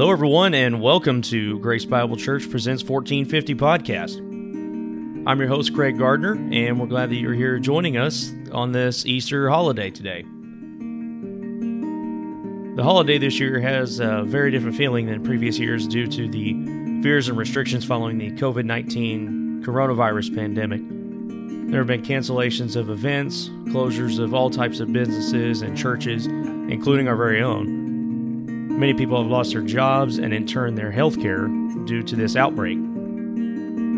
Hello, everyone, and welcome to Grace Bible Church Presents 1450 Podcast. I'm your host, Craig Gardner, and we're glad that you're here joining us on this Easter holiday today. The holiday this year has a very different feeling than previous years due to the fears and restrictions following the COVID 19 coronavirus pandemic. There have been cancellations of events, closures of all types of businesses and churches, including our very own. Many people have lost their jobs and, in turn, their health care due to this outbreak.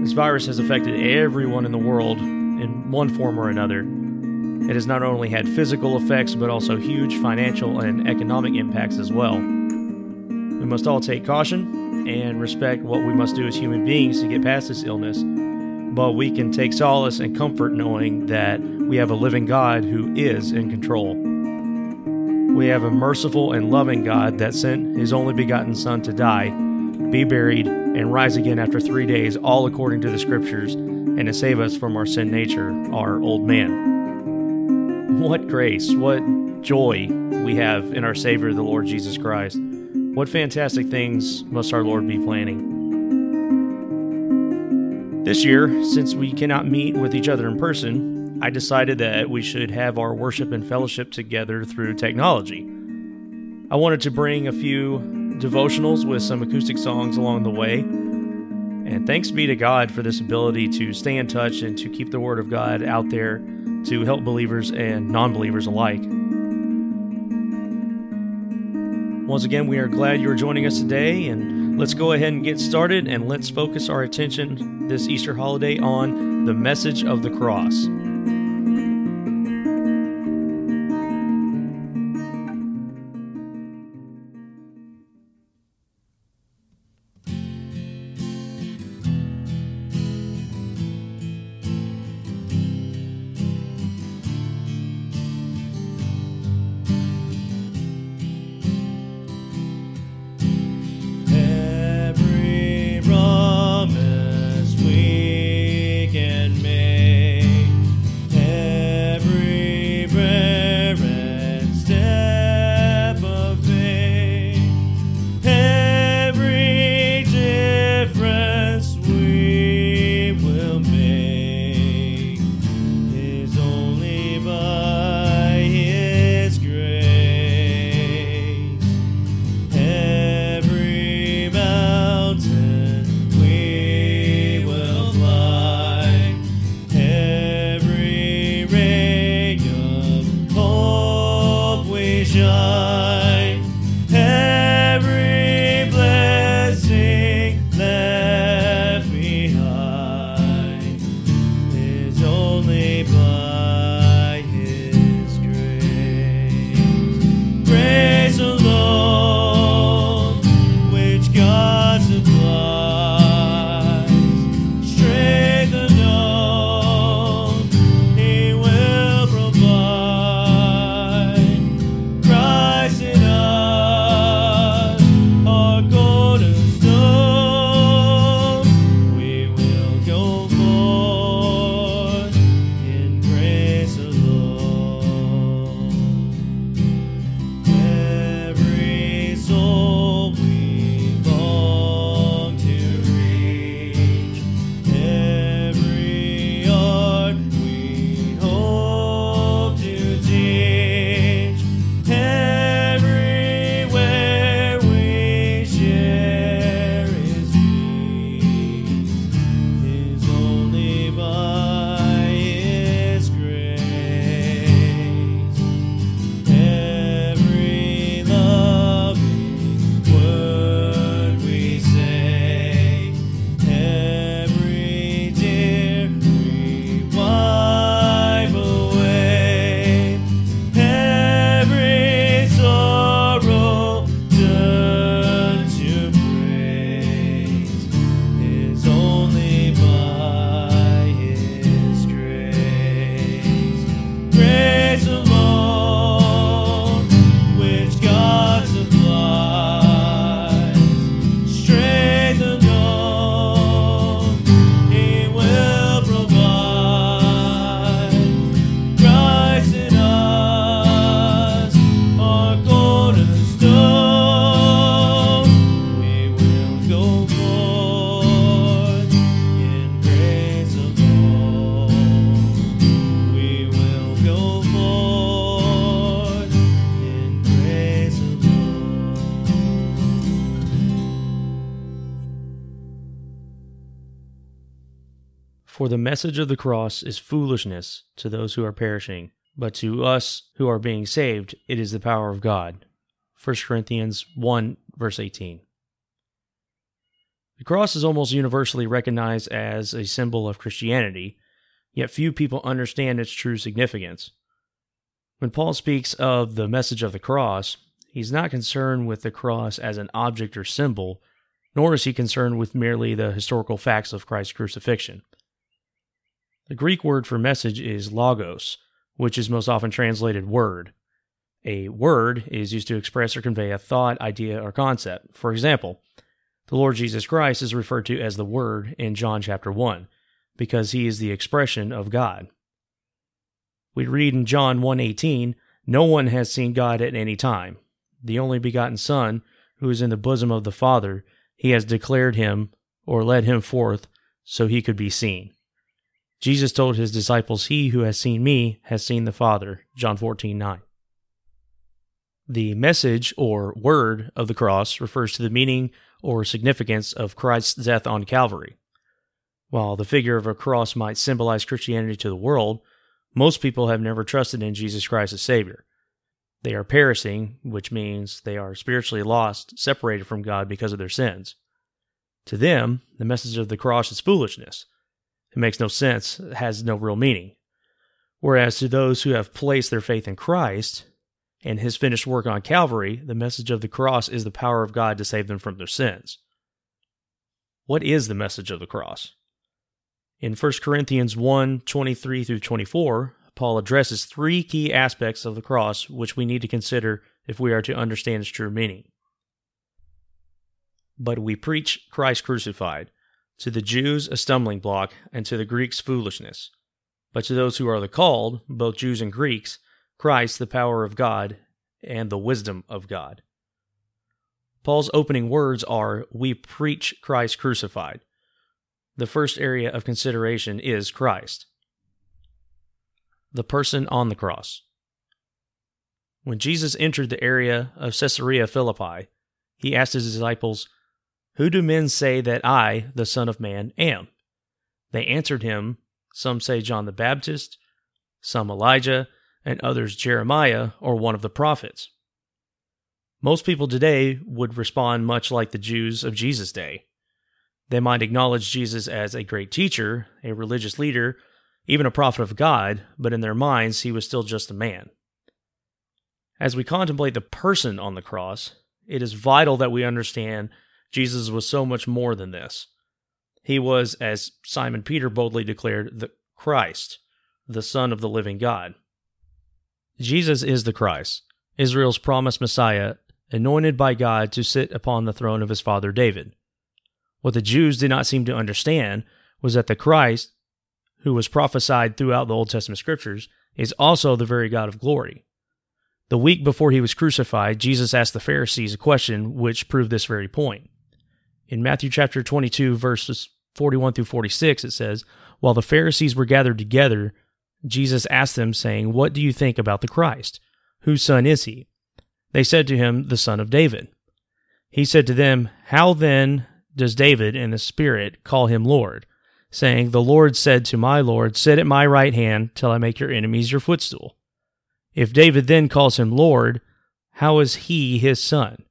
This virus has affected everyone in the world in one form or another. It has not only had physical effects, but also huge financial and economic impacts as well. We must all take caution and respect what we must do as human beings to get past this illness, but we can take solace and comfort knowing that we have a living God who is in control. We have a merciful and loving God that sent his only begotten Son to die, be buried, and rise again after three days, all according to the Scriptures, and to save us from our sin nature, our old man. What grace, what joy we have in our Savior, the Lord Jesus Christ. What fantastic things must our Lord be planning? This year, since we cannot meet with each other in person, I decided that we should have our worship and fellowship together through technology. I wanted to bring a few devotionals with some acoustic songs along the way. And thanks be to God for this ability to stay in touch and to keep the Word of God out there to help believers and non believers alike. Once again, we are glad you're joining us today, and let's go ahead and get started and let's focus our attention this Easter holiday on the message of the cross. The message of the cross is foolishness to those who are perishing, but to us who are being saved, it is the power of God. 1 Corinthians 1, verse 18. The cross is almost universally recognized as a symbol of Christianity, yet few people understand its true significance. When Paul speaks of the message of the cross, he's not concerned with the cross as an object or symbol, nor is he concerned with merely the historical facts of Christ's crucifixion. The Greek word for message is logos, which is most often translated word. A word is used to express or convey a thought, idea, or concept. For example, the Lord Jesus Christ is referred to as the Word in John chapter 1 because he is the expression of God. We read in John 1:18, "No one has seen God at any time. The only begotten Son, who is in the bosom of the Father, he has declared him or led him forth so he could be seen." Jesus told his disciples, He who has seen me has seen the Father. John 14 9. The message or word of the cross refers to the meaning or significance of Christ's death on Calvary. While the figure of a cross might symbolize Christianity to the world, most people have never trusted in Jesus Christ as Savior. They are perishing, which means they are spiritually lost, separated from God because of their sins. To them, the message of the cross is foolishness it makes no sense, it has no real meaning. Whereas to those who have placed their faith in Christ and his finished work on Calvary, the message of the cross is the power of God to save them from their sins. What is the message of the cross? In 1 Corinthians 1 23 through 24, Paul addresses three key aspects of the cross which we need to consider if we are to understand its true meaning. But we preach Christ crucified to the Jews, a stumbling block, and to the Greeks, foolishness. But to those who are the called, both Jews and Greeks, Christ, the power of God, and the wisdom of God. Paul's opening words are We preach Christ crucified. The first area of consideration is Christ, the person on the cross. When Jesus entered the area of Caesarea Philippi, he asked his disciples, who do men say that I, the Son of Man, am? They answered him, Some say John the Baptist, some Elijah, and others Jeremiah or one of the prophets. Most people today would respond much like the Jews of Jesus' day. They might acknowledge Jesus as a great teacher, a religious leader, even a prophet of God, but in their minds he was still just a man. As we contemplate the person on the cross, it is vital that we understand Jesus was so much more than this. He was, as Simon Peter boldly declared, the Christ, the Son of the living God. Jesus is the Christ, Israel's promised Messiah, anointed by God to sit upon the throne of his father David. What the Jews did not seem to understand was that the Christ, who was prophesied throughout the Old Testament scriptures, is also the very God of glory. The week before he was crucified, Jesus asked the Pharisees a question which proved this very point. In Matthew chapter 22, verses 41 through 46, it says, While the Pharisees were gathered together, Jesus asked them, saying, What do you think about the Christ? Whose son is he? They said to him, The son of David. He said to them, How then does David in the Spirit call him Lord, saying, The Lord said to my Lord, Sit at my right hand till I make your enemies your footstool? If David then calls him Lord, how is he his son?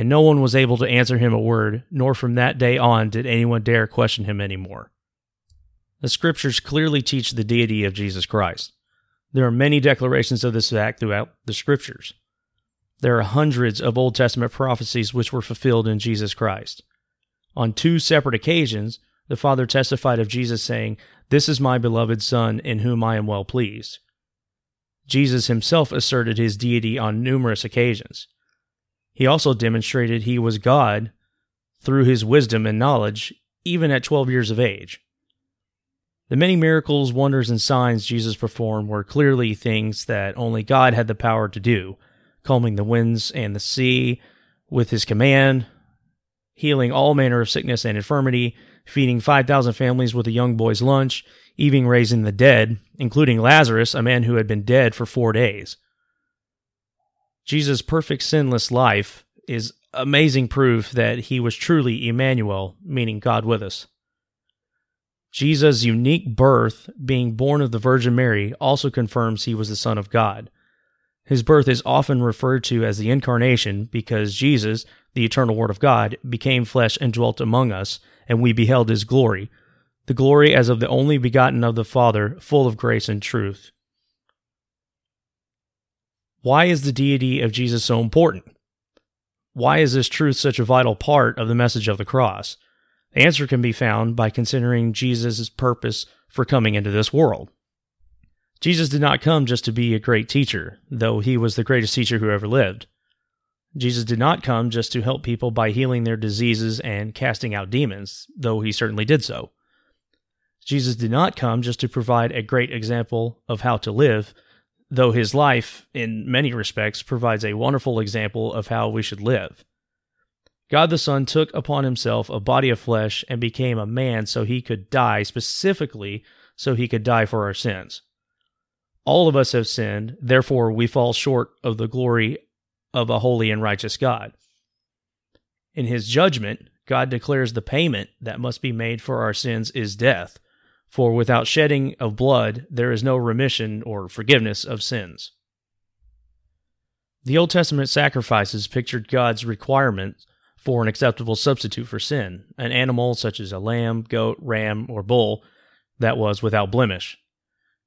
And no one was able to answer him a word, nor from that day on did anyone dare question him any more. The scriptures clearly teach the deity of Jesus Christ. There are many declarations of this fact throughout the scriptures. There are hundreds of Old Testament prophecies which were fulfilled in Jesus Christ. On two separate occasions, the Father testified of Jesus saying, This is my beloved Son, in whom I am well pleased. Jesus himself asserted his deity on numerous occasions. He also demonstrated he was God through his wisdom and knowledge, even at 12 years of age. The many miracles, wonders, and signs Jesus performed were clearly things that only God had the power to do, calming the winds and the sea with his command, healing all manner of sickness and infirmity, feeding 5,000 families with a young boy's lunch, even raising the dead, including Lazarus, a man who had been dead for four days. Jesus' perfect sinless life is amazing proof that he was truly Emmanuel, meaning God with us. Jesus' unique birth, being born of the Virgin Mary, also confirms he was the Son of God. His birth is often referred to as the Incarnation because Jesus, the eternal Word of God, became flesh and dwelt among us, and we beheld his glory, the glory as of the only begotten of the Father, full of grace and truth. Why is the deity of Jesus so important? Why is this truth such a vital part of the message of the cross? The answer can be found by considering Jesus' purpose for coming into this world. Jesus did not come just to be a great teacher, though he was the greatest teacher who ever lived. Jesus did not come just to help people by healing their diseases and casting out demons, though he certainly did so. Jesus did not come just to provide a great example of how to live, though his life, in many respects, provides a wonderful example of how we should live. God the Son took upon himself a body of flesh and became a man so he could die, specifically so he could die for our sins. All of us have sinned, therefore we fall short of the glory of a holy and righteous God. In his judgment, God declares the payment that must be made for our sins is death, for without shedding of blood there is no remission or forgiveness of sins. The Old Testament sacrifices pictured God's requirement for an acceptable substitute for sin, an animal such as a lamb, goat, ram, or bull that was without blemish.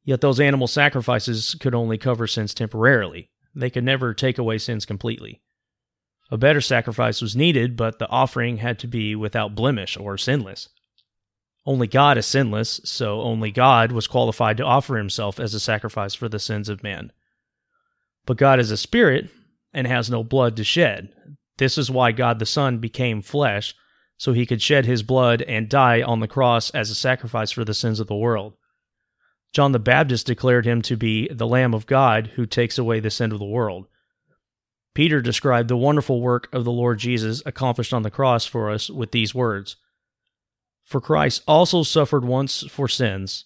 Yet those animal sacrifices could only cover sins temporarily. They could never take away sins completely. A better sacrifice was needed, but the offering had to be without blemish or sinless. Only God is sinless, so only God was qualified to offer himself as a sacrifice for the sins of man. But God is a spirit and has no blood to shed. This is why God the Son became flesh, so he could shed his blood and die on the cross as a sacrifice for the sins of the world. John the Baptist declared him to be the Lamb of God who takes away the sin of the world. Peter described the wonderful work of the Lord Jesus accomplished on the cross for us with these words For Christ also suffered once for sins,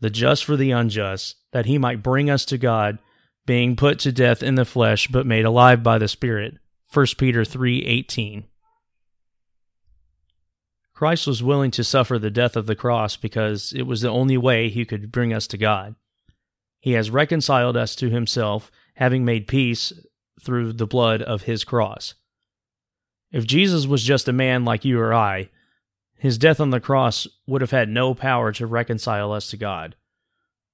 the just for the unjust, that he might bring us to God, being put to death in the flesh, but made alive by the Spirit 1 Peter 3:18 Christ was willing to suffer the death of the cross because it was the only way he could bring us to God. He has reconciled us to himself, having made peace through the blood of his cross. If Jesus was just a man like you or I, his death on the cross would have had no power to reconcile us to God.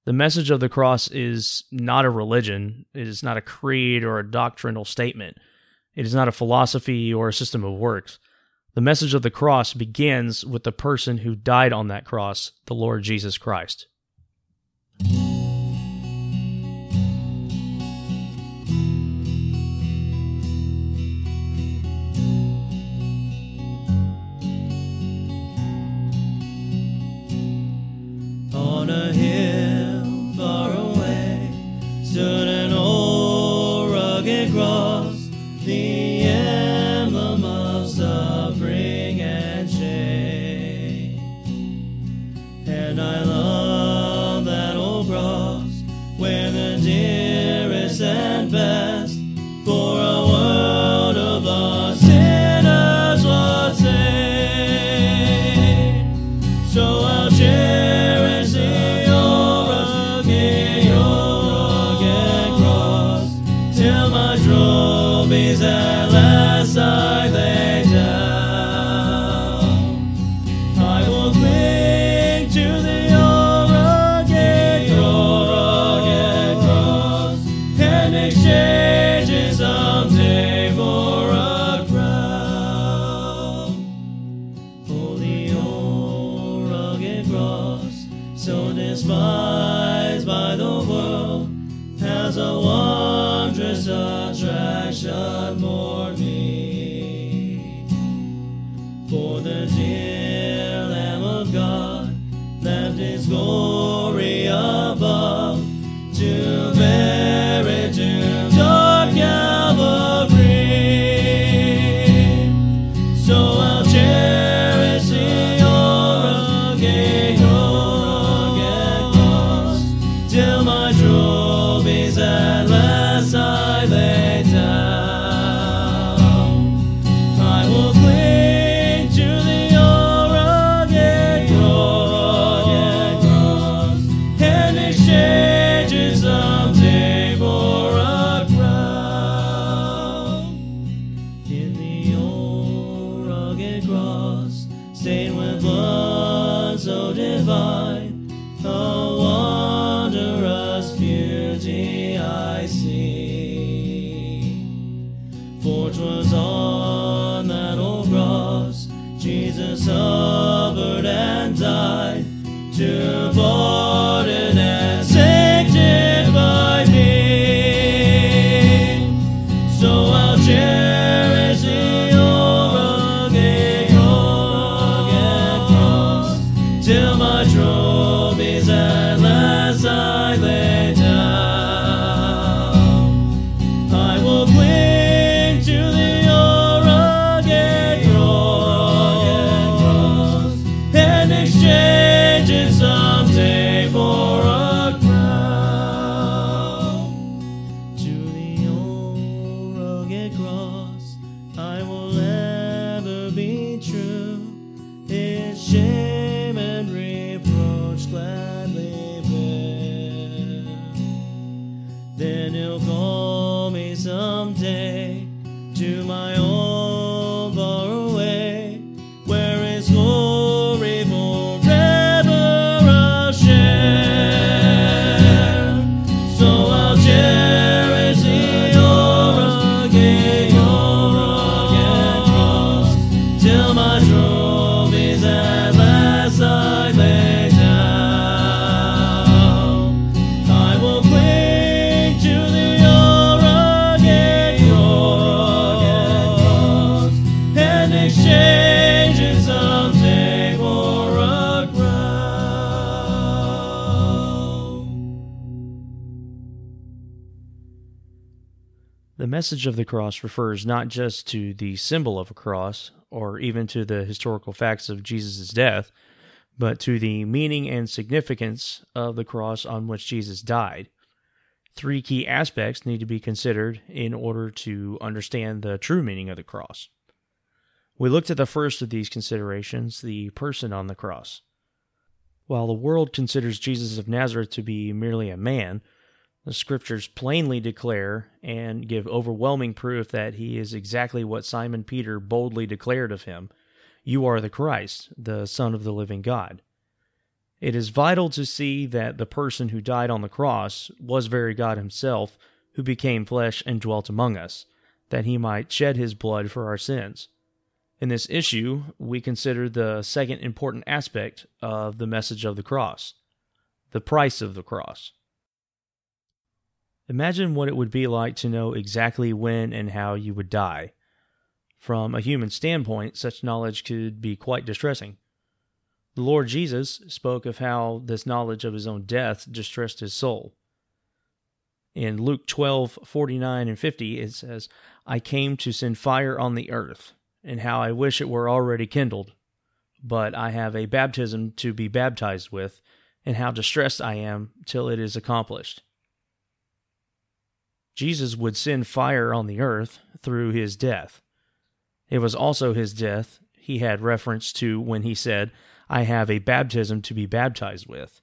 The message of the cross is not a religion, it is not a creed or a doctrinal statement. It is not a philosophy or a system of works. The message of the cross begins with the person who died on that cross, the Lord Jesus Christ. The message of the cross refers not just to the symbol of a cross or even to the historical facts of Jesus' death, but to the meaning and significance of the cross on which Jesus died. Three key aspects need to be considered in order to understand the true meaning of the cross. We looked at the first of these considerations, the person on the cross. While the world considers Jesus of Nazareth to be merely a man, the scriptures plainly declare and give overwhelming proof that he is exactly what Simon Peter boldly declared of him You are the Christ, the Son of the living God. It is vital to see that the person who died on the cross was very God himself, who became flesh and dwelt among us, that he might shed his blood for our sins. In this issue, we consider the second important aspect of the message of the cross the price of the cross. Imagine what it would be like to know exactly when and how you would die. From a human standpoint, such knowledge could be quite distressing. The Lord Jesus spoke of how this knowledge of his own death distressed his soul. In Luke 12 49 and 50, it says, I came to send fire on the earth, and how I wish it were already kindled. But I have a baptism to be baptized with, and how distressed I am till it is accomplished. Jesus would send fire on the earth through his death. It was also his death he had reference to when he said, I have a baptism to be baptized with.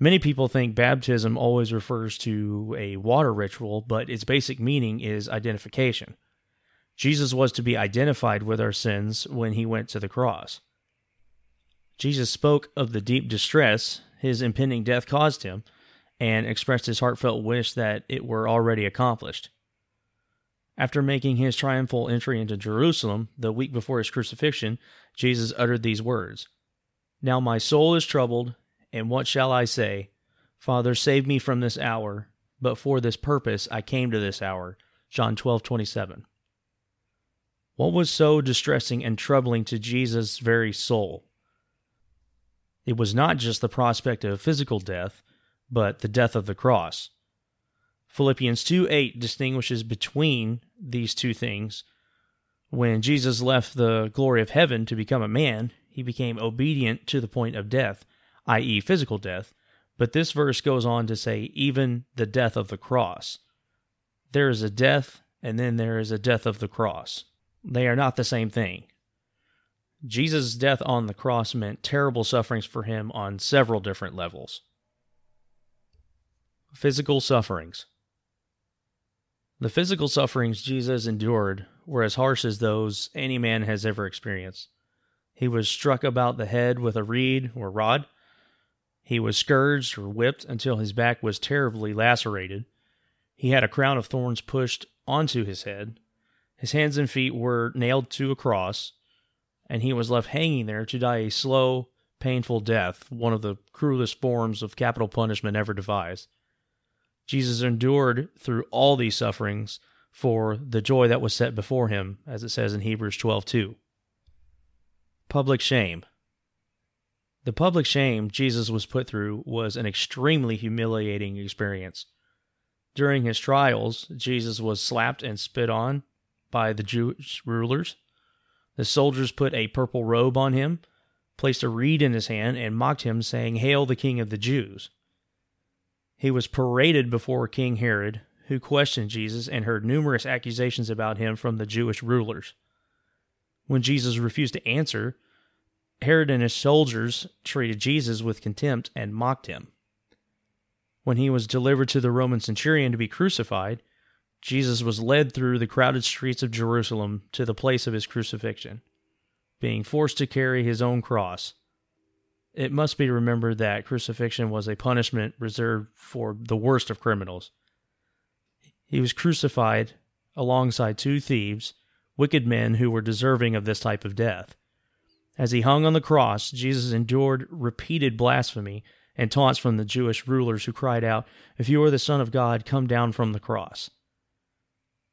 Many people think baptism always refers to a water ritual, but its basic meaning is identification. Jesus was to be identified with our sins when he went to the cross. Jesus spoke of the deep distress his impending death caused him and expressed his heartfelt wish that it were already accomplished. After making his triumphal entry into Jerusalem the week before his crucifixion, Jesus uttered these words Now my soul is troubled, and what shall I say? Father, save me from this hour, but for this purpose I came to this hour. John twelve twenty seven. What was so distressing and troubling to Jesus' very soul? It was not just the prospect of physical death, but the death of the cross. Philippians 2 8 distinguishes between these two things. When Jesus left the glory of heaven to become a man, he became obedient to the point of death, i.e., physical death. But this verse goes on to say, even the death of the cross. There is a death, and then there is a death of the cross. They are not the same thing. Jesus' death on the cross meant terrible sufferings for him on several different levels. Physical sufferings. The physical sufferings Jesus endured were as harsh as those any man has ever experienced. He was struck about the head with a reed or rod. He was scourged or whipped until his back was terribly lacerated. He had a crown of thorns pushed onto his head. His hands and feet were nailed to a cross, and he was left hanging there to die a slow, painful death, one of the cruelest forms of capital punishment ever devised. Jesus endured through all these sufferings for the joy that was set before him, as it says in Hebrews 12:2. Public shame. The public shame Jesus was put through was an extremely humiliating experience. During his trials, Jesus was slapped and spit on by the Jewish rulers. The soldiers put a purple robe on him, placed a reed in his hand, and mocked him, saying, Hail the King of the Jews. He was paraded before King Herod, who questioned Jesus and heard numerous accusations about him from the Jewish rulers. When Jesus refused to answer, Herod and his soldiers treated Jesus with contempt and mocked him. When he was delivered to the Roman centurion to be crucified, Jesus was led through the crowded streets of Jerusalem to the place of his crucifixion, being forced to carry his own cross. It must be remembered that crucifixion was a punishment reserved for the worst of criminals. He was crucified alongside two thieves, wicked men who were deserving of this type of death. As he hung on the cross, Jesus endured repeated blasphemy and taunts from the Jewish rulers who cried out, If you are the Son of God, come down from the cross.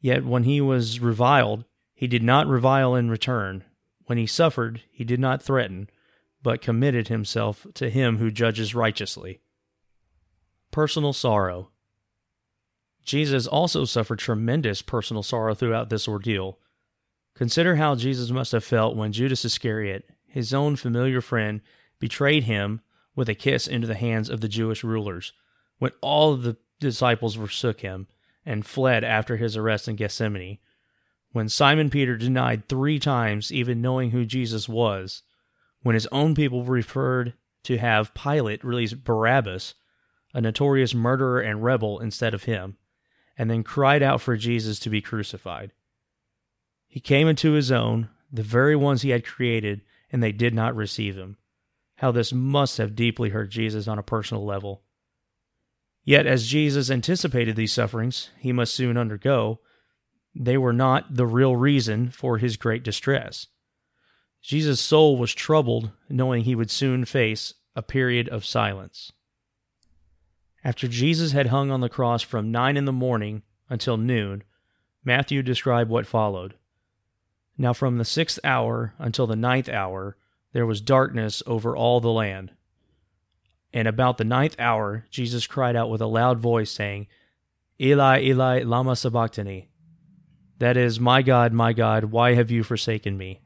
Yet when he was reviled, he did not revile in return. When he suffered, he did not threaten, but committed himself to him who judges righteously. Personal sorrow. Jesus also suffered tremendous personal sorrow throughout this ordeal. Consider how Jesus must have felt when Judas Iscariot, his own familiar friend, betrayed him with a kiss into the hands of the Jewish rulers, when all of the disciples forsook him and fled after his arrest in Gethsemane, when Simon Peter denied three times even knowing who Jesus was, when his own people preferred to have Pilate release Barabbas, a notorious murderer and rebel, instead of him, and then cried out for Jesus to be crucified. He came into his own, the very ones he had created, and they did not receive him. How this must have deeply hurt Jesus on a personal level. Yet, as Jesus anticipated these sufferings he must soon undergo, they were not the real reason for his great distress. Jesus' soul was troubled, knowing he would soon face a period of silence. After Jesus had hung on the cross from nine in the morning until noon, Matthew described what followed. Now, from the sixth hour until the ninth hour, there was darkness over all the land. And about the ninth hour, Jesus cried out with a loud voice, saying, Eli, Eli, Lama Sabachthani. That is, My God, my God, why have you forsaken me?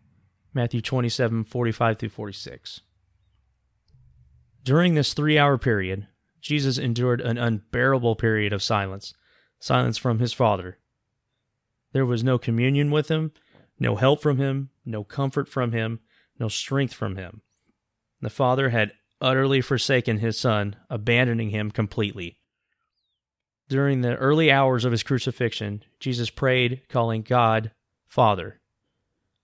Matthew 27, 45 through 46. During this three hour period, Jesus endured an unbearable period of silence, silence from his Father. There was no communion with him, no help from him, no comfort from him, no strength from him. The Father had utterly forsaken his son, abandoning him completely. During the early hours of his crucifixion, Jesus prayed, calling God Father.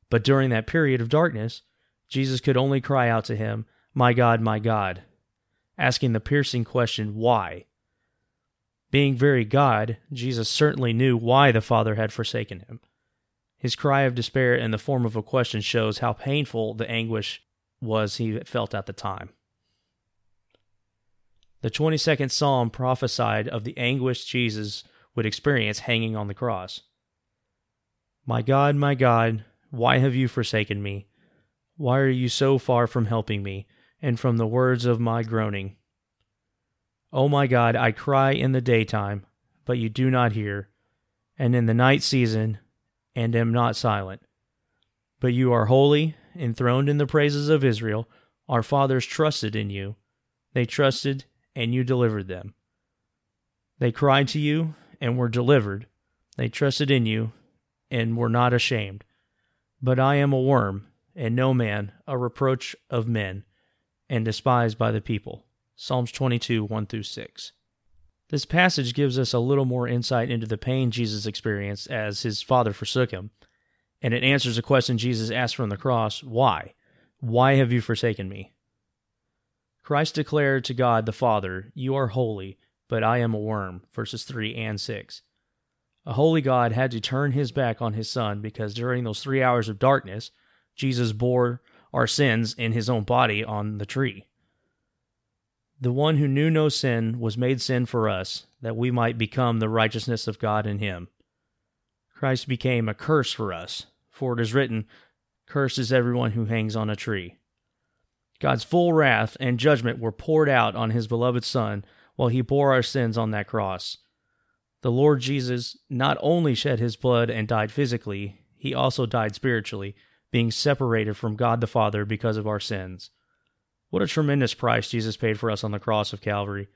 But during that period of darkness, Jesus could only cry out to him, My God, my God, asking the piercing question, Why? Being very God, Jesus certainly knew why the Father had forsaken him. His cry of despair in the form of a question shows how painful the anguish was he felt at the time. The 22nd Psalm prophesied of the anguish Jesus would experience hanging on the cross. My God, my God, why have you forsaken me? Why are you so far from helping me, and from the words of my groaning? O oh my God, I cry in the daytime, but you do not hear, and in the night season, and am not silent. But you are holy, enthroned in the praises of Israel. Our fathers trusted in you. They trusted and you delivered them. They cried to you and were delivered. They trusted in you and were not ashamed. But I am a worm and no man, a reproach of men, and despised by the people. Psalms 22 1 through 6. This passage gives us a little more insight into the pain Jesus experienced as his father forsook him, and it answers a question Jesus asked from the cross why? Why have you forsaken me? Christ declared to God the Father, You are holy, but I am a worm. Verses 3 and 6. A holy God had to turn his back on his Son because during those three hours of darkness, Jesus bore our sins in his own body on the tree. The one who knew no sin was made sin for us, that we might become the righteousness of God in him. Christ became a curse for us, for it is written, Cursed is everyone who hangs on a tree. God's full wrath and judgment were poured out on his beloved Son while he bore our sins on that cross. The Lord Jesus not only shed his blood and died physically, he also died spiritually, being separated from God the Father because of our sins. What a tremendous price Jesus paid for us on the cross of Calvary.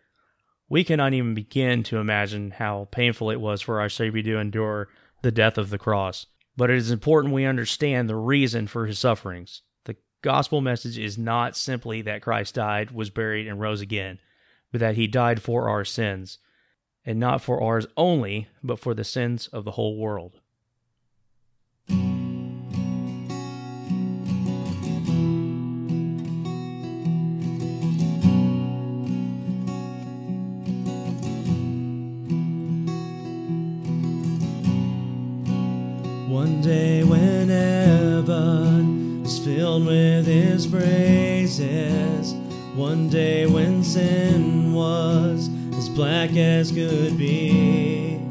We cannot even begin to imagine how painful it was for our Savior to endure the death of the cross. But it is important we understand the reason for his sufferings. The gospel message is not simply that Christ died, was buried, and rose again, but that he died for our sins, and not for ours only, but for the sins of the whole world. One day when heaven is filled with his praises, one day when sin was as black as could be,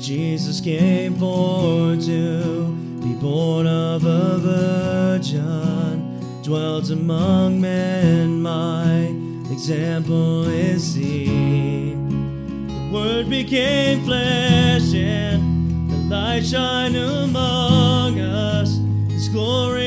Jesus came forth to be born of a virgin, dwelt among men, my example is he. The word became flesh and the light shine among us, His glory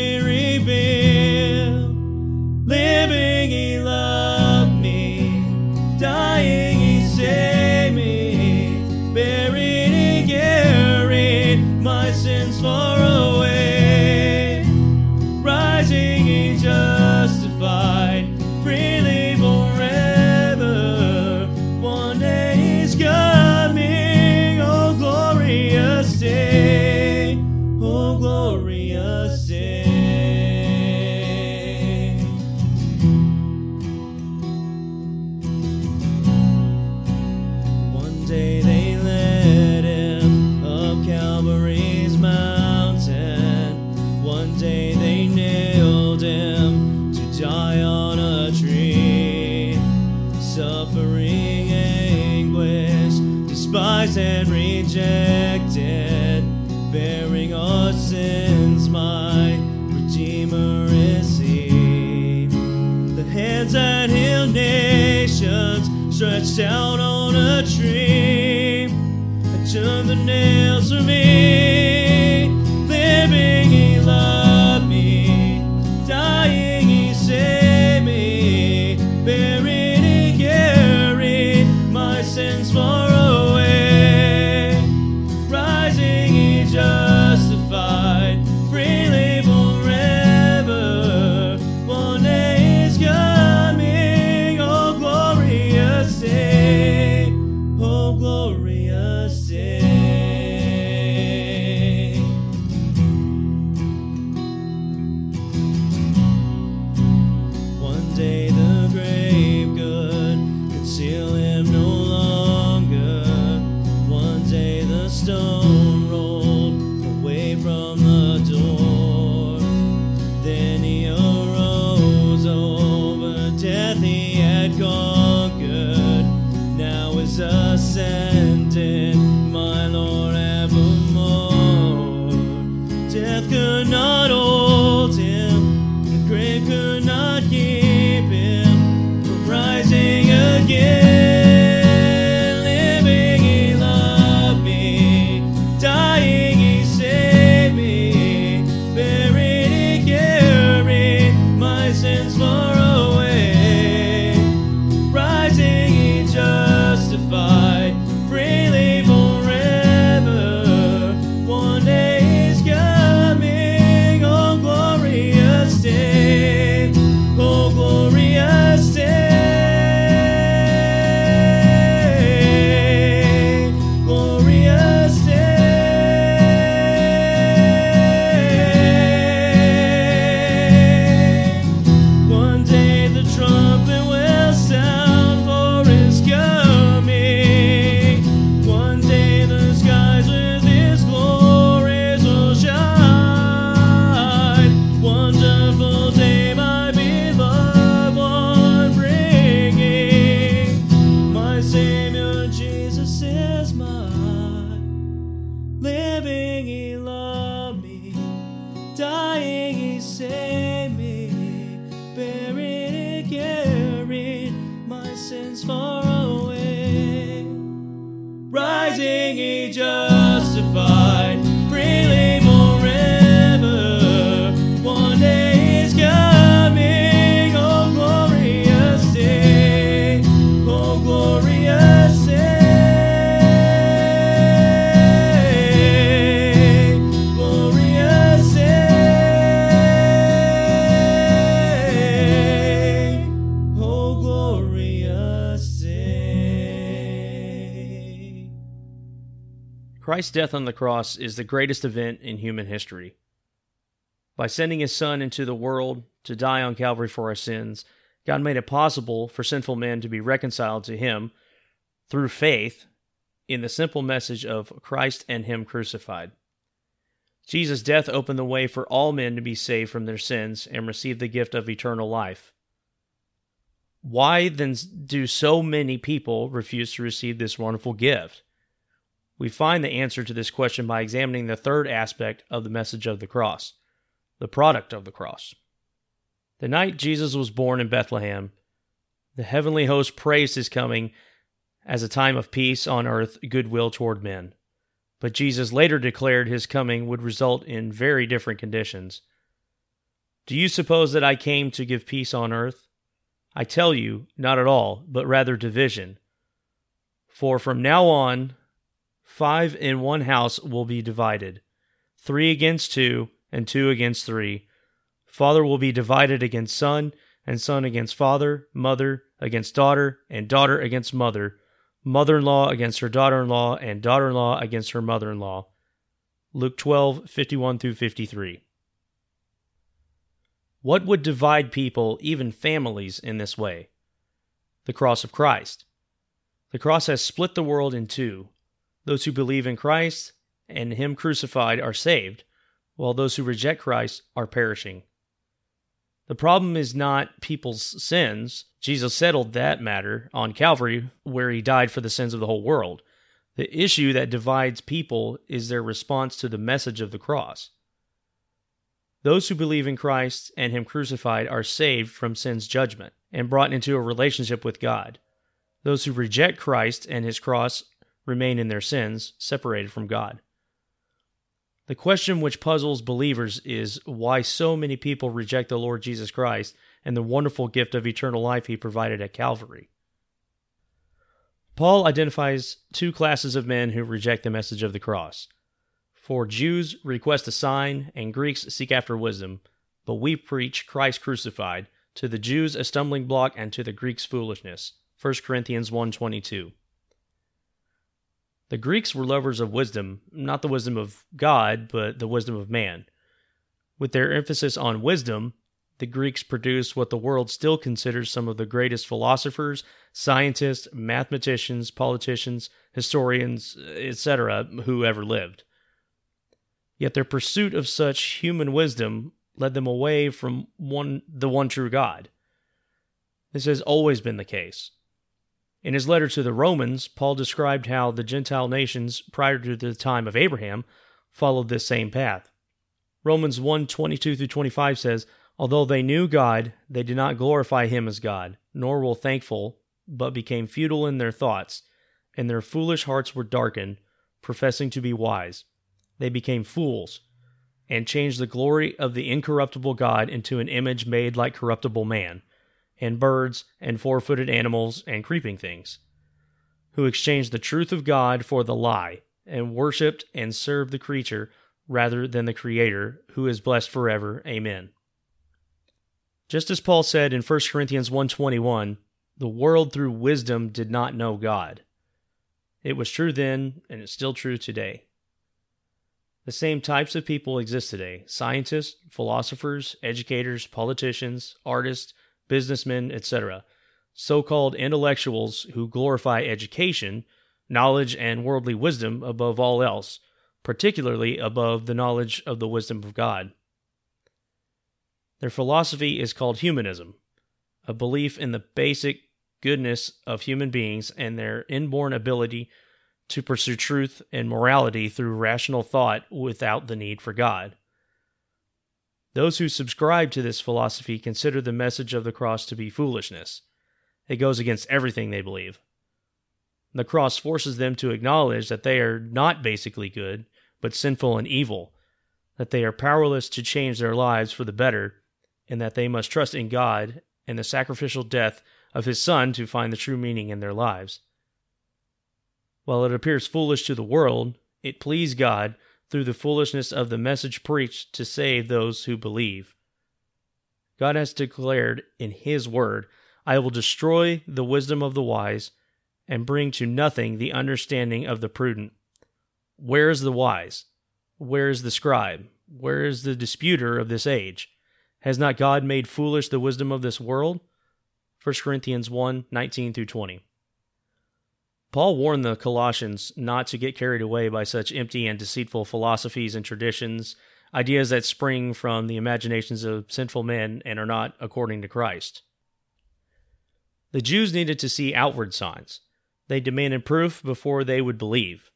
Christ's death on the cross is the greatest event in human history. By sending his Son into the world to die on Calvary for our sins, God made it possible for sinful men to be reconciled to him through faith in the simple message of Christ and him crucified. Jesus' death opened the way for all men to be saved from their sins and receive the gift of eternal life. Why then do so many people refuse to receive this wonderful gift? We find the answer to this question by examining the third aspect of the message of the cross the product of the cross. The night Jesus was born in Bethlehem, the heavenly host praised his coming as a time of peace on earth, goodwill toward men. But Jesus later declared his coming would result in very different conditions. Do you suppose that I came to give peace on earth? I tell you, not at all, but rather division. For from now on, five in one house will be divided, three against two, and two against three. Father will be divided against son, and son against father, mother against daughter, and daughter against mother, mother in law against her daughter in law, and daughter in law against her mother in law. Luke 12, 51 through 53. What would divide people, even families, in this way? The cross of Christ. The cross has split the world in two. Those who believe in Christ and Him crucified are saved, while those who reject Christ are perishing. The problem is not people's sins. Jesus settled that matter on Calvary, where He died for the sins of the whole world. The issue that divides people is their response to the message of the cross. Those who believe in Christ and Him crucified are saved from sin's judgment and brought into a relationship with God. Those who reject Christ and His cross remain in their sins, separated from God. The question which puzzles believers is why so many people reject the Lord Jesus Christ and the wonderful gift of eternal life He provided at Calvary. Paul identifies two classes of men who reject the message of the cross. For Jews request a sign, and Greeks seek after wisdom, but we preach Christ crucified, to the Jews a stumbling block and to the Greeks foolishness. 1 Corinthians 1:22. The Greeks were lovers of wisdom, not the wisdom of God, but the wisdom of man. With their emphasis on wisdom, the Greeks produced what the world still considers some of the greatest philosophers, scientists, mathematicians, politicians, historians, etc., who ever lived. Yet their pursuit of such human wisdom led them away from one the one true God. This has always been the case. In his letter to the Romans, Paul described how the Gentile nations prior to the time of Abraham followed this same path. Romans 1 22 through 25 says, Although they knew God, they did not glorify him as God, nor were thankful, but became futile in their thoughts, and their foolish hearts were darkened, professing to be wise. They became fools, and changed the glory of the incorruptible God into an image made like corruptible man and birds, and four footed animals, and creeping things, who exchanged the truth of God for the lie, and worshipped and served the creature rather than the Creator, who is blessed forever. Amen. Just as Paul said in 1 Corinthians 1:21, the world through wisdom did not know God. It was true then, and it's still true today. The same types of people exist today scientists, philosophers, educators, politicians, artists, businessmen, etc., so called intellectuals who glorify education, knowledge, and worldly wisdom above all else, particularly above the knowledge of the wisdom of God. Their philosophy is called humanism, a belief in the basic goodness of human beings and their inborn ability to pursue truth and morality through rational thought without the need for God. Those who subscribe to this philosophy consider the message of the cross to be foolishness. It goes against everything they believe. The cross forces them to acknowledge that they are not basically good, but sinful and evil, that they are powerless to change their lives for the better, and that they must trust in God and the sacrificial death of His Son to find the true meaning in their lives. While it appears foolish to the world, it pleased God through the foolishness of the message preached to save those who believe. God has declared in His Word, I will destroy the wisdom of the wise and bring to nothing the understanding of the prudent. Where is the wise? Where is the scribe? Where is the disputer of this age? Has not God made foolish the wisdom of this world? 1 Corinthians 1 19 through 20. Paul warned the Colossians not to get carried away by such empty and deceitful philosophies and traditions, ideas that spring from the imaginations of sinful men and are not according to Christ. The Jews needed to see outward signs. They demanded proof before they would believe.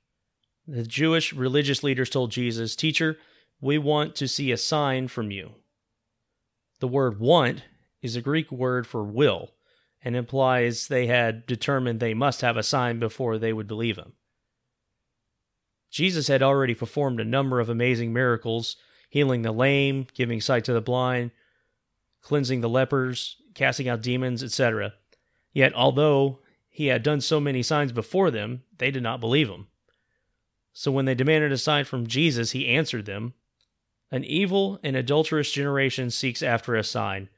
The Jewish religious leaders told Jesus, Teacher, we want to see a sign from you. The word want is a Greek word for will and implies they had determined they must have a sign before they would believe him. Jesus had already performed a number of amazing miracles, healing the lame, giving sight to the blind, cleansing the lepers, casting out demons, etc. Yet, although he had done so many signs before them, they did not believe him. So when they demanded a sign from Jesus, he answered them An evil and adulterous generation seeks after a sign,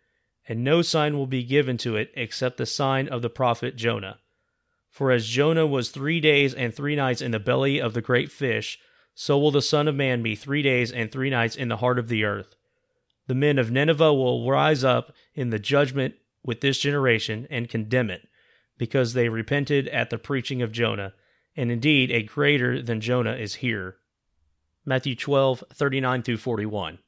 and no sign will be given to it except the sign of the prophet Jonah. For as Jonah was three days and three nights in the belly of the great fish, so will the Son of Man be three days and three nights in the heart of the earth. The men of Nineveh will rise up in the judgment with this generation and condemn it because they repented at the preaching of Jonah, and indeed a greater than Jonah is here. Matthew 12, 39 through 41.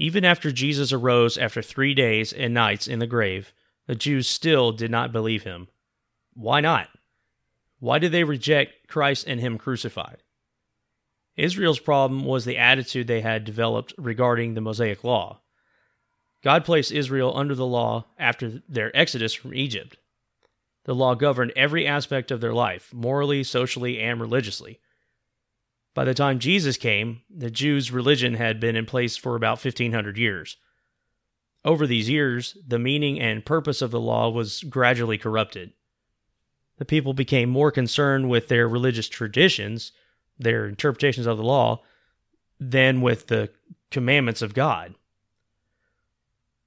Even after Jesus arose after three days and nights in the grave, the Jews still did not believe him. Why not? Why did they reject Christ and Him crucified? Israel's problem was the attitude they had developed regarding the Mosaic Law. God placed Israel under the law after their exodus from Egypt. The law governed every aspect of their life, morally, socially, and religiously. By the time Jesus came, the Jews' religion had been in place for about 1500 years. Over these years, the meaning and purpose of the law was gradually corrupted. The people became more concerned with their religious traditions, their interpretations of the law, than with the commandments of God.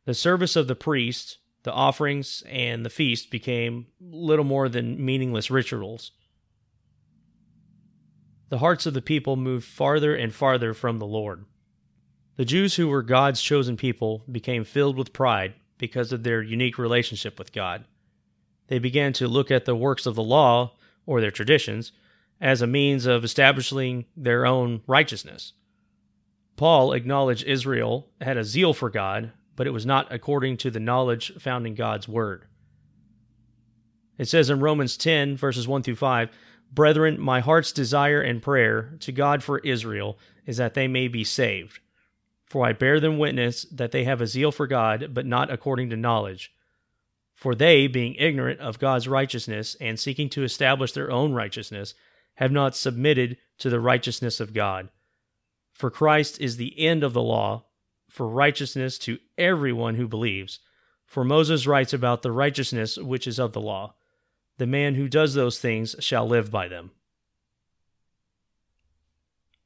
The service of the priest, the offerings, and the feast became little more than meaningless rituals. The hearts of the people moved farther and farther from the Lord. The Jews who were God's chosen people became filled with pride because of their unique relationship with God. They began to look at the works of the law, or their traditions, as a means of establishing their own righteousness. Paul acknowledged Israel had a zeal for God, but it was not according to the knowledge found in God's Word. It says in Romans 10, verses 1 through 5 Brethren, my heart's desire and prayer to God for Israel is that they may be saved. For I bear them witness that they have a zeal for God, but not according to knowledge. For they, being ignorant of God's righteousness and seeking to establish their own righteousness, have not submitted to the righteousness of God. For Christ is the end of the law for righteousness to everyone who believes. For Moses writes about the righteousness which is of the law. The man who does those things shall live by them.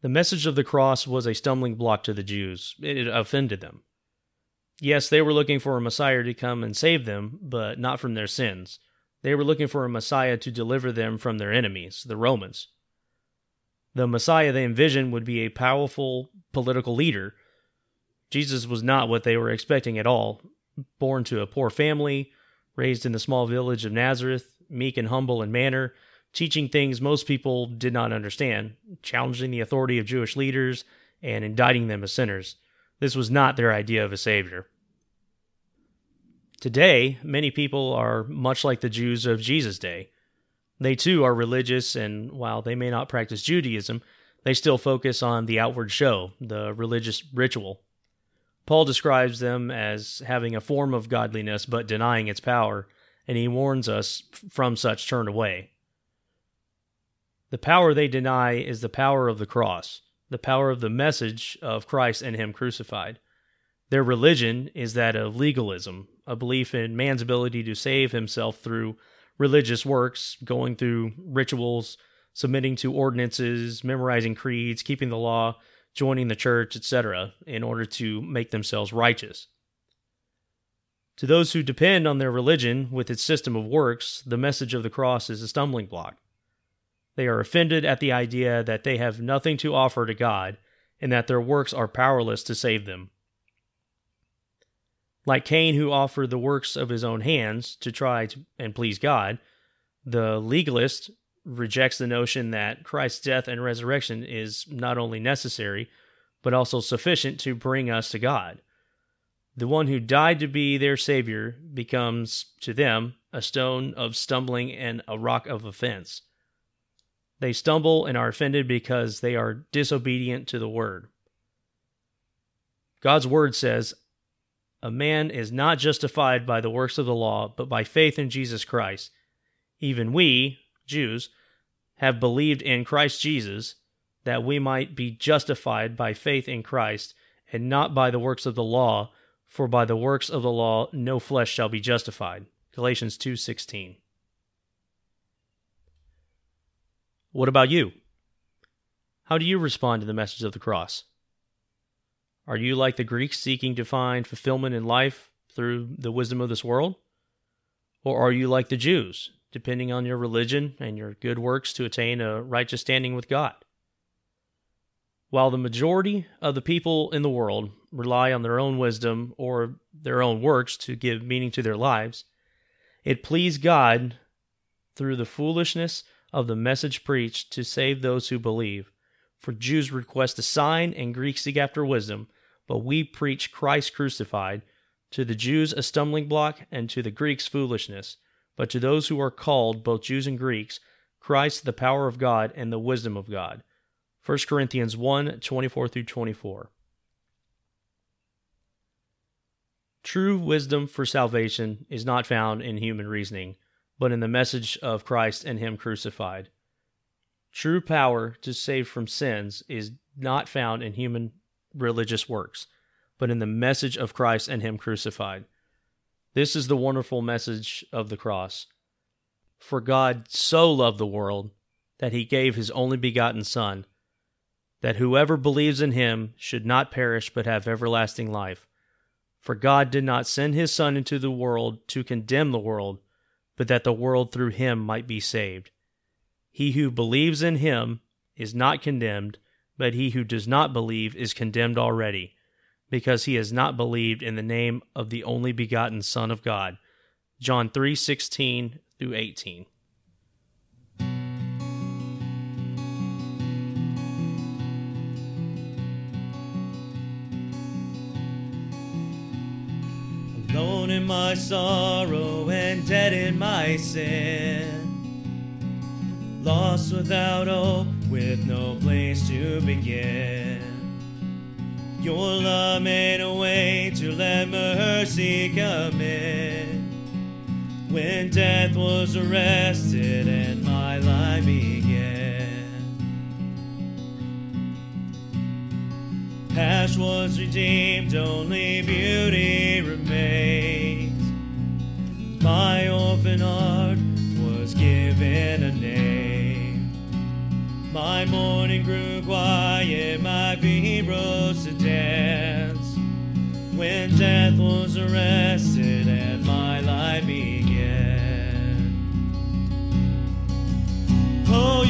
The message of the cross was a stumbling block to the Jews. It offended them. Yes, they were looking for a Messiah to come and save them, but not from their sins. They were looking for a Messiah to deliver them from their enemies, the Romans. The Messiah they envisioned would be a powerful political leader Jesus was not what they were expecting at all. Born to a poor family, raised in the small village of Nazareth, meek and humble in manner, teaching things most people did not understand, challenging the authority of Jewish leaders, and indicting them as sinners. This was not their idea of a Savior. Today, many people are much like the Jews of Jesus' day. They too are religious, and while they may not practice Judaism, they still focus on the outward show, the religious ritual. Paul describes them as having a form of godliness but denying its power, and he warns us from such turn away. The power they deny is the power of the cross, the power of the message of Christ and Him crucified. Their religion is that of legalism, a belief in man's ability to save himself through religious works, going through rituals, submitting to ordinances, memorizing creeds, keeping the law, joining the church, etc., in order to make themselves righteous. To those who depend on their religion with its system of works, the message of the cross is a stumbling block. They are offended at the idea that they have nothing to offer to God and that their works are powerless to save them. Like Cain, who offered the works of his own hands to try to, and please God, the legalist rejects the notion that Christ's death and resurrection is not only necessary, but also sufficient to bring us to God. The one who died to be their Savior becomes, to them, a stone of stumbling and a rock of offense. They stumble and are offended because they are disobedient to the word. God's word says, A man is not justified by the works of the law, but by faith in Jesus Christ. Even we, Jews, have believed in Christ Jesus, that we might be justified by faith in Christ, and not by the works of the law, for by the works of the law no flesh shall be justified. Galatians 2:16. What about you? How do you respond to the message of the cross? Are you like the Greeks seeking to find fulfillment in life through the wisdom of this world? Or are you like the Jews, depending on your religion and your good works to attain a righteous standing with God? While the majority of the people in the world rely on their own wisdom or their own works to give meaning to their lives, it pleased God through the foolishness of the message preached to save those who believe. For Jews request a sign and Greeks seek after wisdom, but we preach Christ crucified, to the Jews a stumbling block, and to the Greeks foolishness. But to those who are called, both Jews and Greeks, Christ the power of God and the wisdom of God. 1 Corinthians 1 24 through 24. True wisdom for salvation is not found in human reasoning but in the message of Christ and Him crucified. True power to save from sins is not found in human religious works, but in the message of Christ and Him crucified. This is the wonderful message of the cross. For God so loved the world that He gave His only begotten Son, that whoever believes in Him should not perish but have everlasting life. For God did not send His Son into the world to condemn the world but that the world through him might be saved. He who believes in him is not condemned, but he who does not believe is condemned already, because he has not believed in the name of the only begotten Son of God. John 3:16 through 18. My sorrow and dead in my sin. Lost without hope, with no place to begin. Your love made a way to let mercy come in. When death was arrested and my life began. Past was redeemed, only beauty remains. My orphan heart was given a name. My mourning grew quiet, my feet rose to dance. When death was arrested and my life began. Oh,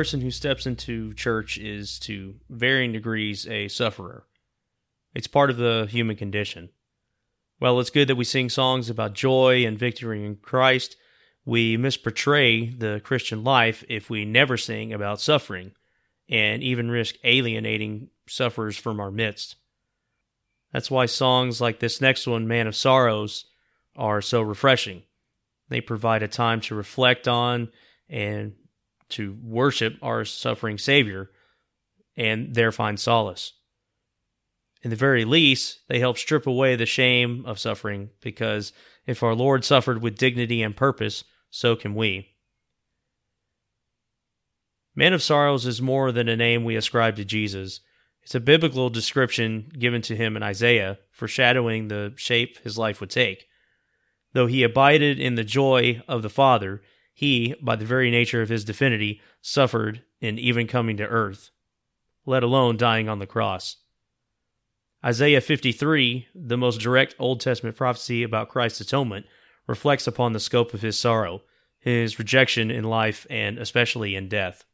person who steps into church is, to varying degrees, a sufferer. It's part of the human condition. While it's good that we sing songs about joy and victory in Christ, we misportray the Christian life if we never sing about suffering and even risk alienating sufferers from our midst. That's why songs like this next one, Man of Sorrows, are so refreshing. They provide a time to reflect on and to worship our suffering Savior and there find solace. In the very least, they help strip away the shame of suffering because if our Lord suffered with dignity and purpose, so can we. Man of Sorrows is more than a name we ascribe to Jesus. It's a biblical description given to him in Isaiah, foreshadowing the shape his life would take. Though he abided in the joy of the Father, he, by the very nature of his divinity, suffered in even coming to earth, let alone dying on the cross. Isaiah 53, the most direct Old Testament prophecy about Christ's atonement, reflects upon the scope of his sorrow, his rejection in life, and especially in death.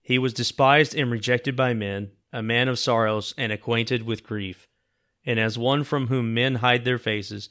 He was despised and rejected by men, a man of sorrows and acquainted with grief. And as one from whom men hide their faces,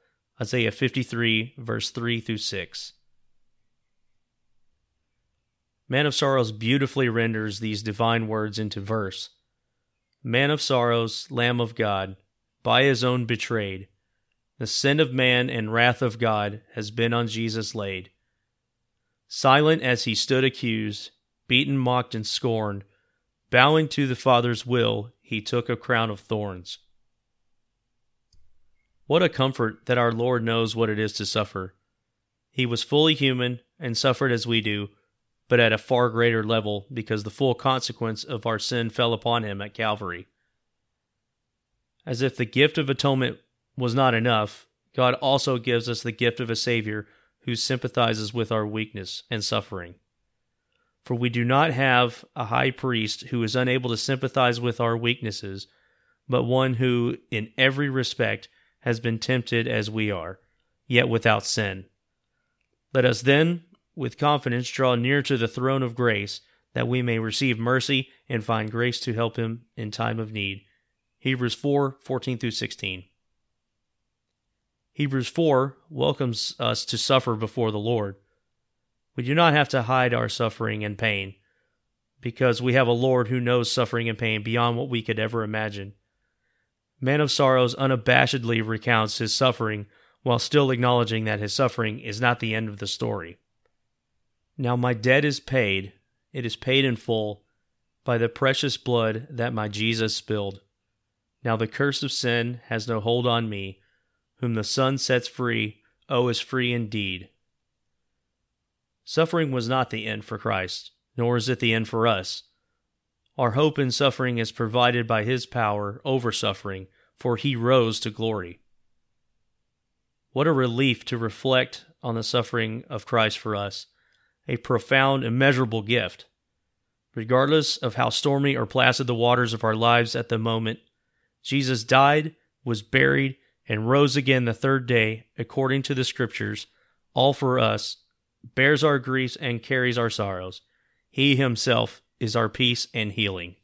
Isaiah 53, verse 3 through 6. Man of Sorrows beautifully renders these divine words into verse. Man of Sorrows, Lamb of God, by his own betrayed, the sin of man and wrath of God has been on Jesus laid. Silent as he stood accused, beaten, mocked, and scorned, bowing to the Father's will, he took a crown of thorns. What a comfort that our Lord knows what it is to suffer. He was fully human and suffered as we do, but at a far greater level because the full consequence of our sin fell upon him at Calvary. As if the gift of atonement was not enough, God also gives us the gift of a Savior who sympathizes with our weakness and suffering. For we do not have a high priest who is unable to sympathize with our weaknesses, but one who, in every respect, has been tempted as we are, yet without sin. Let us then, with confidence, draw near to the throne of grace, that we may receive mercy and find grace to help him in time of need. Hebrews 4 14 through 16. Hebrews 4 welcomes us to suffer before the Lord. We do not have to hide our suffering and pain because we have a Lord who knows suffering and pain beyond what we could ever imagine. Man of Sorrows unabashedly recounts his suffering while still acknowledging that his suffering is not the end of the story. Now my debt is paid, it is paid in full, by the precious blood that my Jesus spilled. Now the curse of sin has no hold on me whom the Son sets free, oh, is free indeed. Suffering was not the end for Christ, nor is it the end for us. Our hope in suffering is provided by His power over suffering, for He rose to glory. What a relief to reflect on the suffering of Christ for us, a profound, immeasurable gift. Regardless of how stormy or placid the waters of our lives at the moment, Jesus died, was buried, and rose again the third day, according to the Scriptures, all for us, bears our griefs and carries our sorrows. He himself is our peace and healing.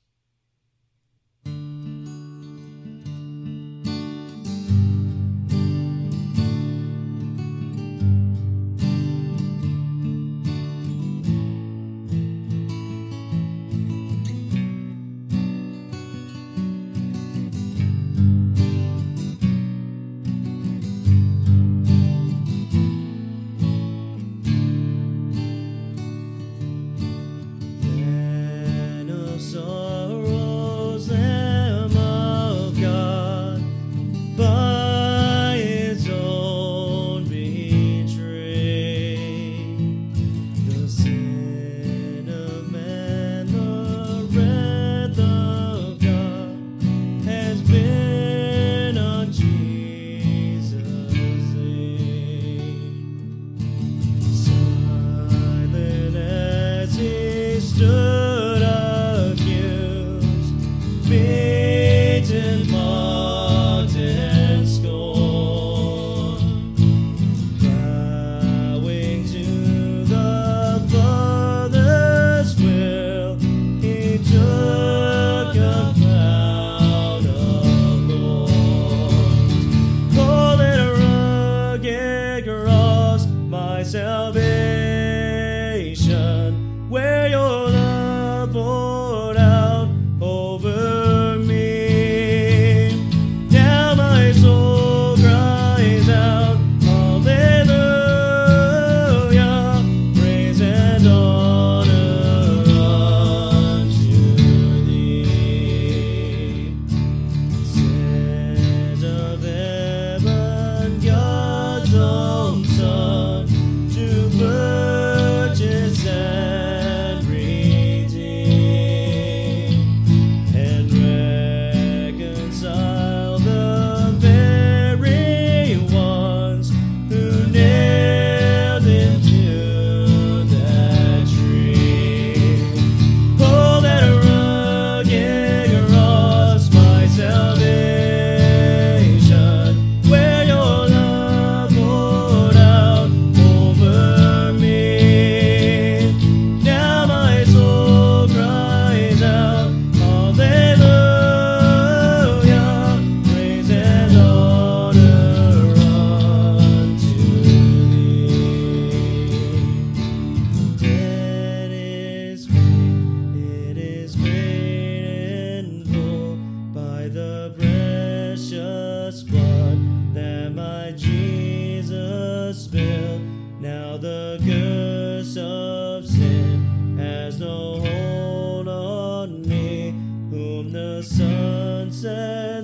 By Jesus bill. Now the curse of sin has no hold on me, whom the Son sets.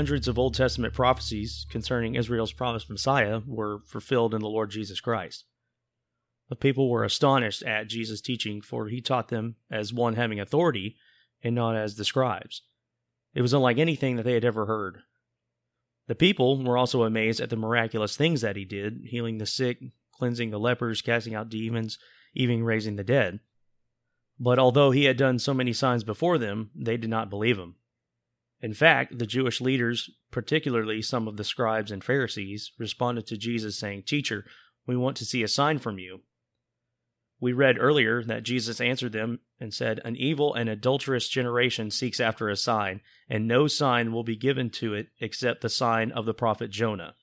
Hundreds of Old Testament prophecies concerning Israel's promised Messiah were fulfilled in the Lord Jesus Christ. The people were astonished at Jesus' teaching, for he taught them as one having authority and not as the scribes. It was unlike anything that they had ever heard. The people were also amazed at the miraculous things that he did, healing the sick, cleansing the lepers, casting out demons, even raising the dead. But although he had done so many signs before them, they did not believe him. In fact, the Jewish leaders, particularly some of the scribes and Pharisees, responded to Jesus saying, Teacher, we want to see a sign from you. We read earlier that Jesus answered them and said, An evil and adulterous generation seeks after a sign, and no sign will be given to it except the sign of the prophet Jonah.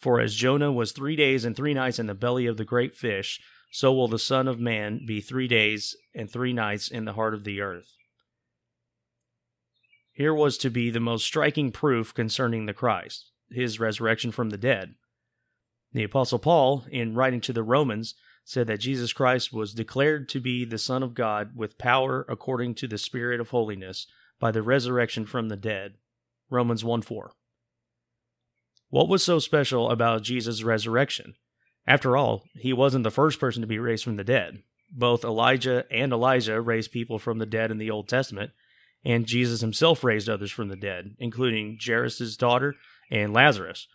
For as Jonah was three days and three nights in the belly of the great fish, so will the Son of Man be three days and three nights in the heart of the earth. Here was to be the most striking proof concerning the Christ, his resurrection from the dead. The Apostle Paul, in writing to the Romans, said that Jesus Christ was declared to be the Son of God with power according to the Spirit of holiness by the resurrection from the dead. Romans 1 4. What was so special about Jesus' resurrection? After all, he wasn't the first person to be raised from the dead. Both Elijah and Elisha raised people from the dead in the Old Testament, and Jesus himself raised others from the dead, including Jairus' daughter and Lazarus.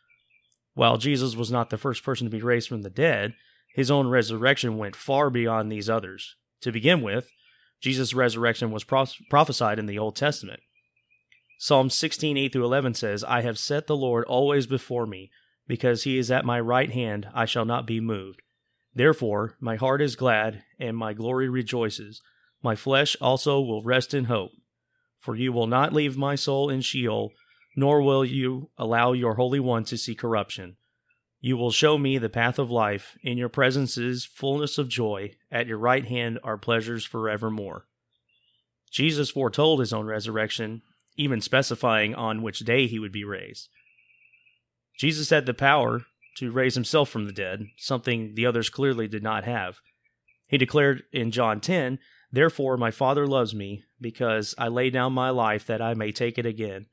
While Jesus was not the first person to be raised from the dead, his own resurrection went far beyond these others. To begin with, Jesus' resurrection was prophesied in the Old Testament. Psalm 16, 8 through 11 says, I have set the Lord always before me, because he is at my right hand, I shall not be moved. Therefore, my heart is glad, and my glory rejoices. My flesh also will rest in hope. For you will not leave my soul in Sheol, nor will you allow your Holy One to see corruption. You will show me the path of life. In your presence is fullness of joy. At your right hand are pleasures forevermore. Jesus foretold his own resurrection, even specifying on which day he would be raised. Jesus had the power to raise himself from the dead, something the others clearly did not have. He declared in John 10, Therefore my Father loves me, because I lay down my life that I may take it again.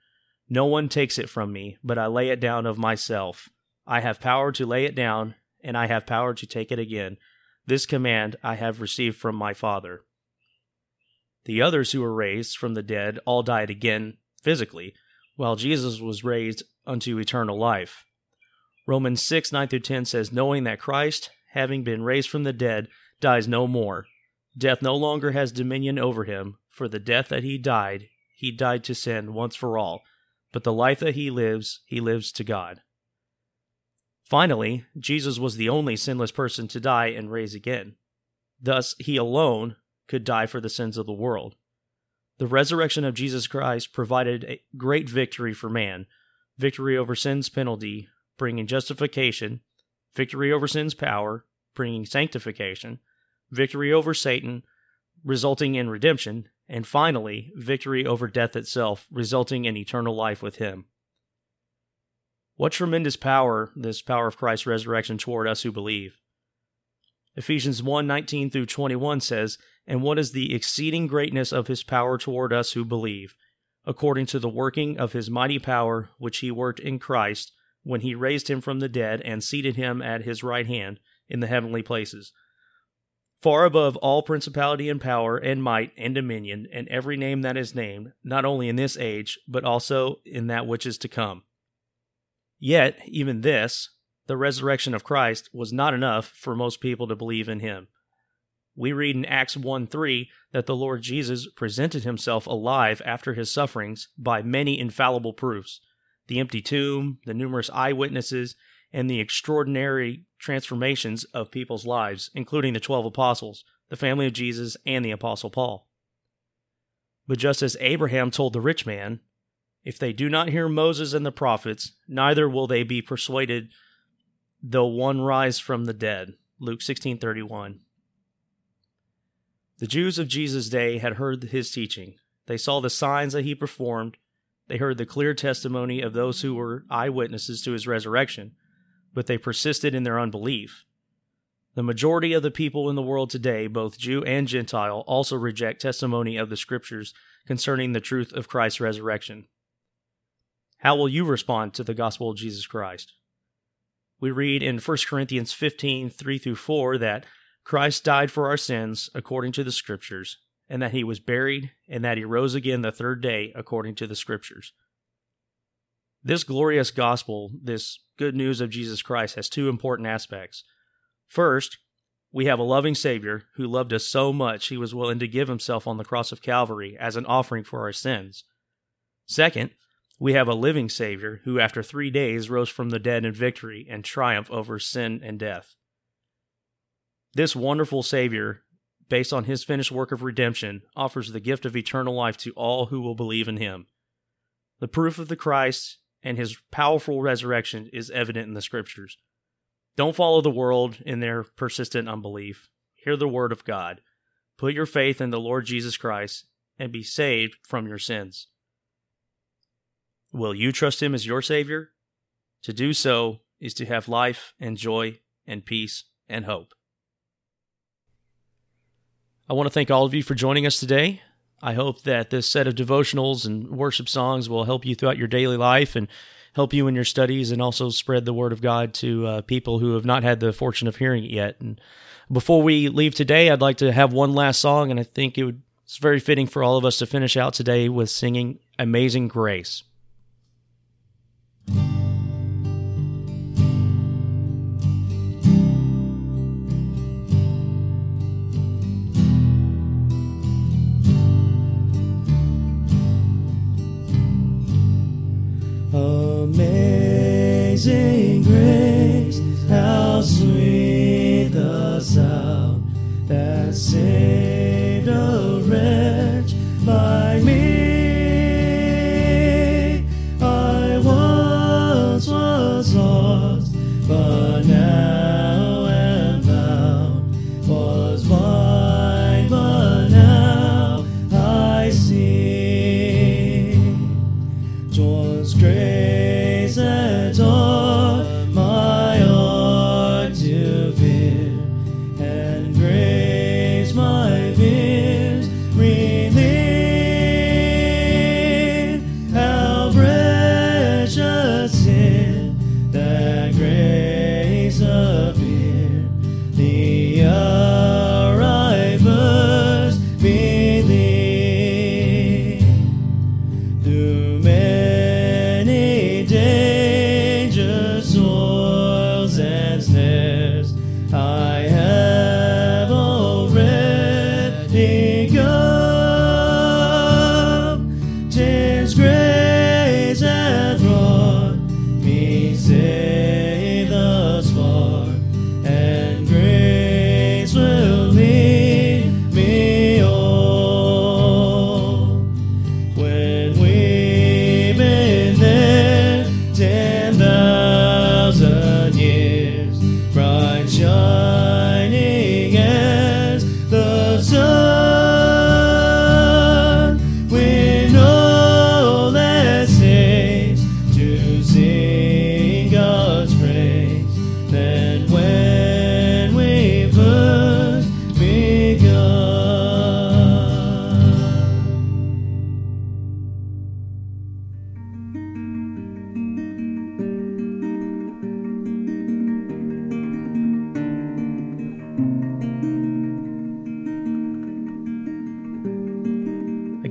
No one takes it from me, but I lay it down of myself. I have power to lay it down, and I have power to take it again. This command I have received from my Father. The others who were raised from the dead all died again physically, while Jesus was raised unto eternal life. Romans 6 9 through 10 says, Knowing that Christ having been raised from the dead, dies no more. Death no longer has dominion over him, for the death that he died, he died to sin once for all, but the life that he lives, he lives to God. Finally, Jesus was the only sinless person to die and raise again. Thus, he alone could die for the sins of the world. The resurrection of Jesus Christ provided a great victory for man victory over sin's penalty, bringing justification, victory over sin's power, bringing sanctification, victory over Satan, resulting in redemption, and finally, victory over death itself, resulting in eternal life with him. What tremendous power, this power of Christ's resurrection toward us who believe. Ephesians 1 19 through 21 says, And what is the exceeding greatness of his power toward us who believe, according to the working of his mighty power, which he worked in Christ, when he raised him from the dead and seated him at his right hand in the heavenly places, far above all principality and power and might and dominion, and every name that is named, not only in this age, but also in that which is to come. Yet, even this, the resurrection of Christ, was not enough for most people to believe in him. We read in Acts 1 3 that the Lord Jesus presented himself alive after his sufferings by many infallible proofs the empty tomb, the numerous eyewitnesses, and the extraordinary transformations of people's lives, including the 12 apostles, the family of Jesus, and the apostle Paul. But just as Abraham told the rich man, if they do not hear Moses and the prophets, neither will they be persuaded though one rise from the dead. Luke 16:31. The Jews of Jesus' day had heard his teaching. They saw the signs that he performed. They heard the clear testimony of those who were eyewitnesses to his resurrection, but they persisted in their unbelief. The majority of the people in the world today, both Jew and Gentile, also reject testimony of the Scriptures concerning the truth of Christ's resurrection. How will you respond to the gospel of Jesus Christ? We read in 1 Corinthians 15 3 through 4 that Christ died for our sins according to the Scriptures, and that he was buried, and that he rose again the third day according to the Scriptures. This glorious gospel, this good news of Jesus Christ, has two important aspects. First, we have a loving Savior who loved us so much he was willing to give himself on the cross of Calvary as an offering for our sins. Second, we have a living Savior who, after three days, rose from the dead in victory and triumph over sin and death. This wonderful Savior, based on his finished work of redemption, offers the gift of eternal life to all who will believe in him. The proof of the Christ and his powerful resurrection is evident in the Scriptures. Don't follow the world in their persistent unbelief. Hear the word of God. Put your faith in the Lord Jesus Christ and be saved from your sins. Will you trust Him as your Savior? To do so is to have life and joy and peace and hope. I want to thank all of you for joining us today. I hope that this set of devotionals and worship songs will help you throughout your daily life and help you in your studies and also spread the word of God to uh, people who have not had the fortune of hearing it yet. And before we leave today, I'd like to have one last song, and I think it would, it's very fitting for all of us to finish out today with singing Amazing Grace.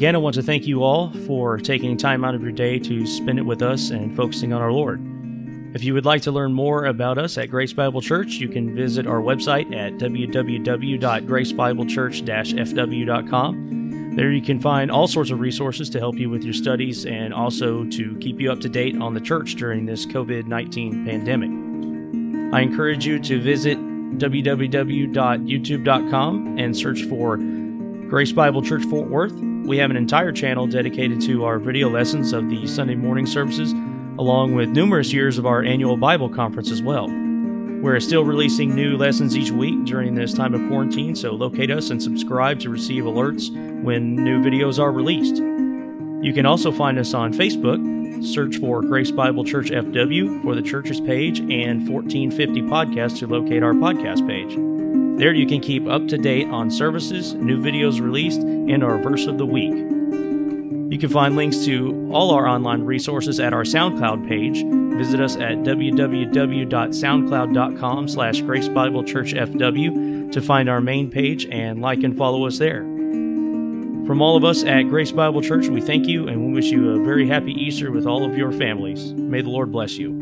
Again, I want to thank you all for taking time out of your day to spend it with us and focusing on our Lord. If you would like to learn more about us at Grace Bible Church, you can visit our website at www.gracebiblechurch-fw.com. There you can find all sorts of resources to help you with your studies and also to keep you up to date on the church during this COVID 19 pandemic. I encourage you to visit www.youtube.com and search for Grace Bible Church Fort Worth. We have an entire channel dedicated to our video lessons of the Sunday morning services, along with numerous years of our annual Bible conference as well. We're still releasing new lessons each week during this time of quarantine, so locate us and subscribe to receive alerts when new videos are released. You can also find us on Facebook. Search for Grace Bible Church FW for the church's page and 1450 Podcast to locate our podcast page. There you can keep up to date on services, new videos released, and our verse of the week. You can find links to all our online resources at our SoundCloud page. Visit us at www.soundcloud.com slash Grace Bible Church FW to find our main page and like and follow us there. From all of us at Grace Bible Church, we thank you and we wish you a very happy Easter with all of your families. May the Lord bless you.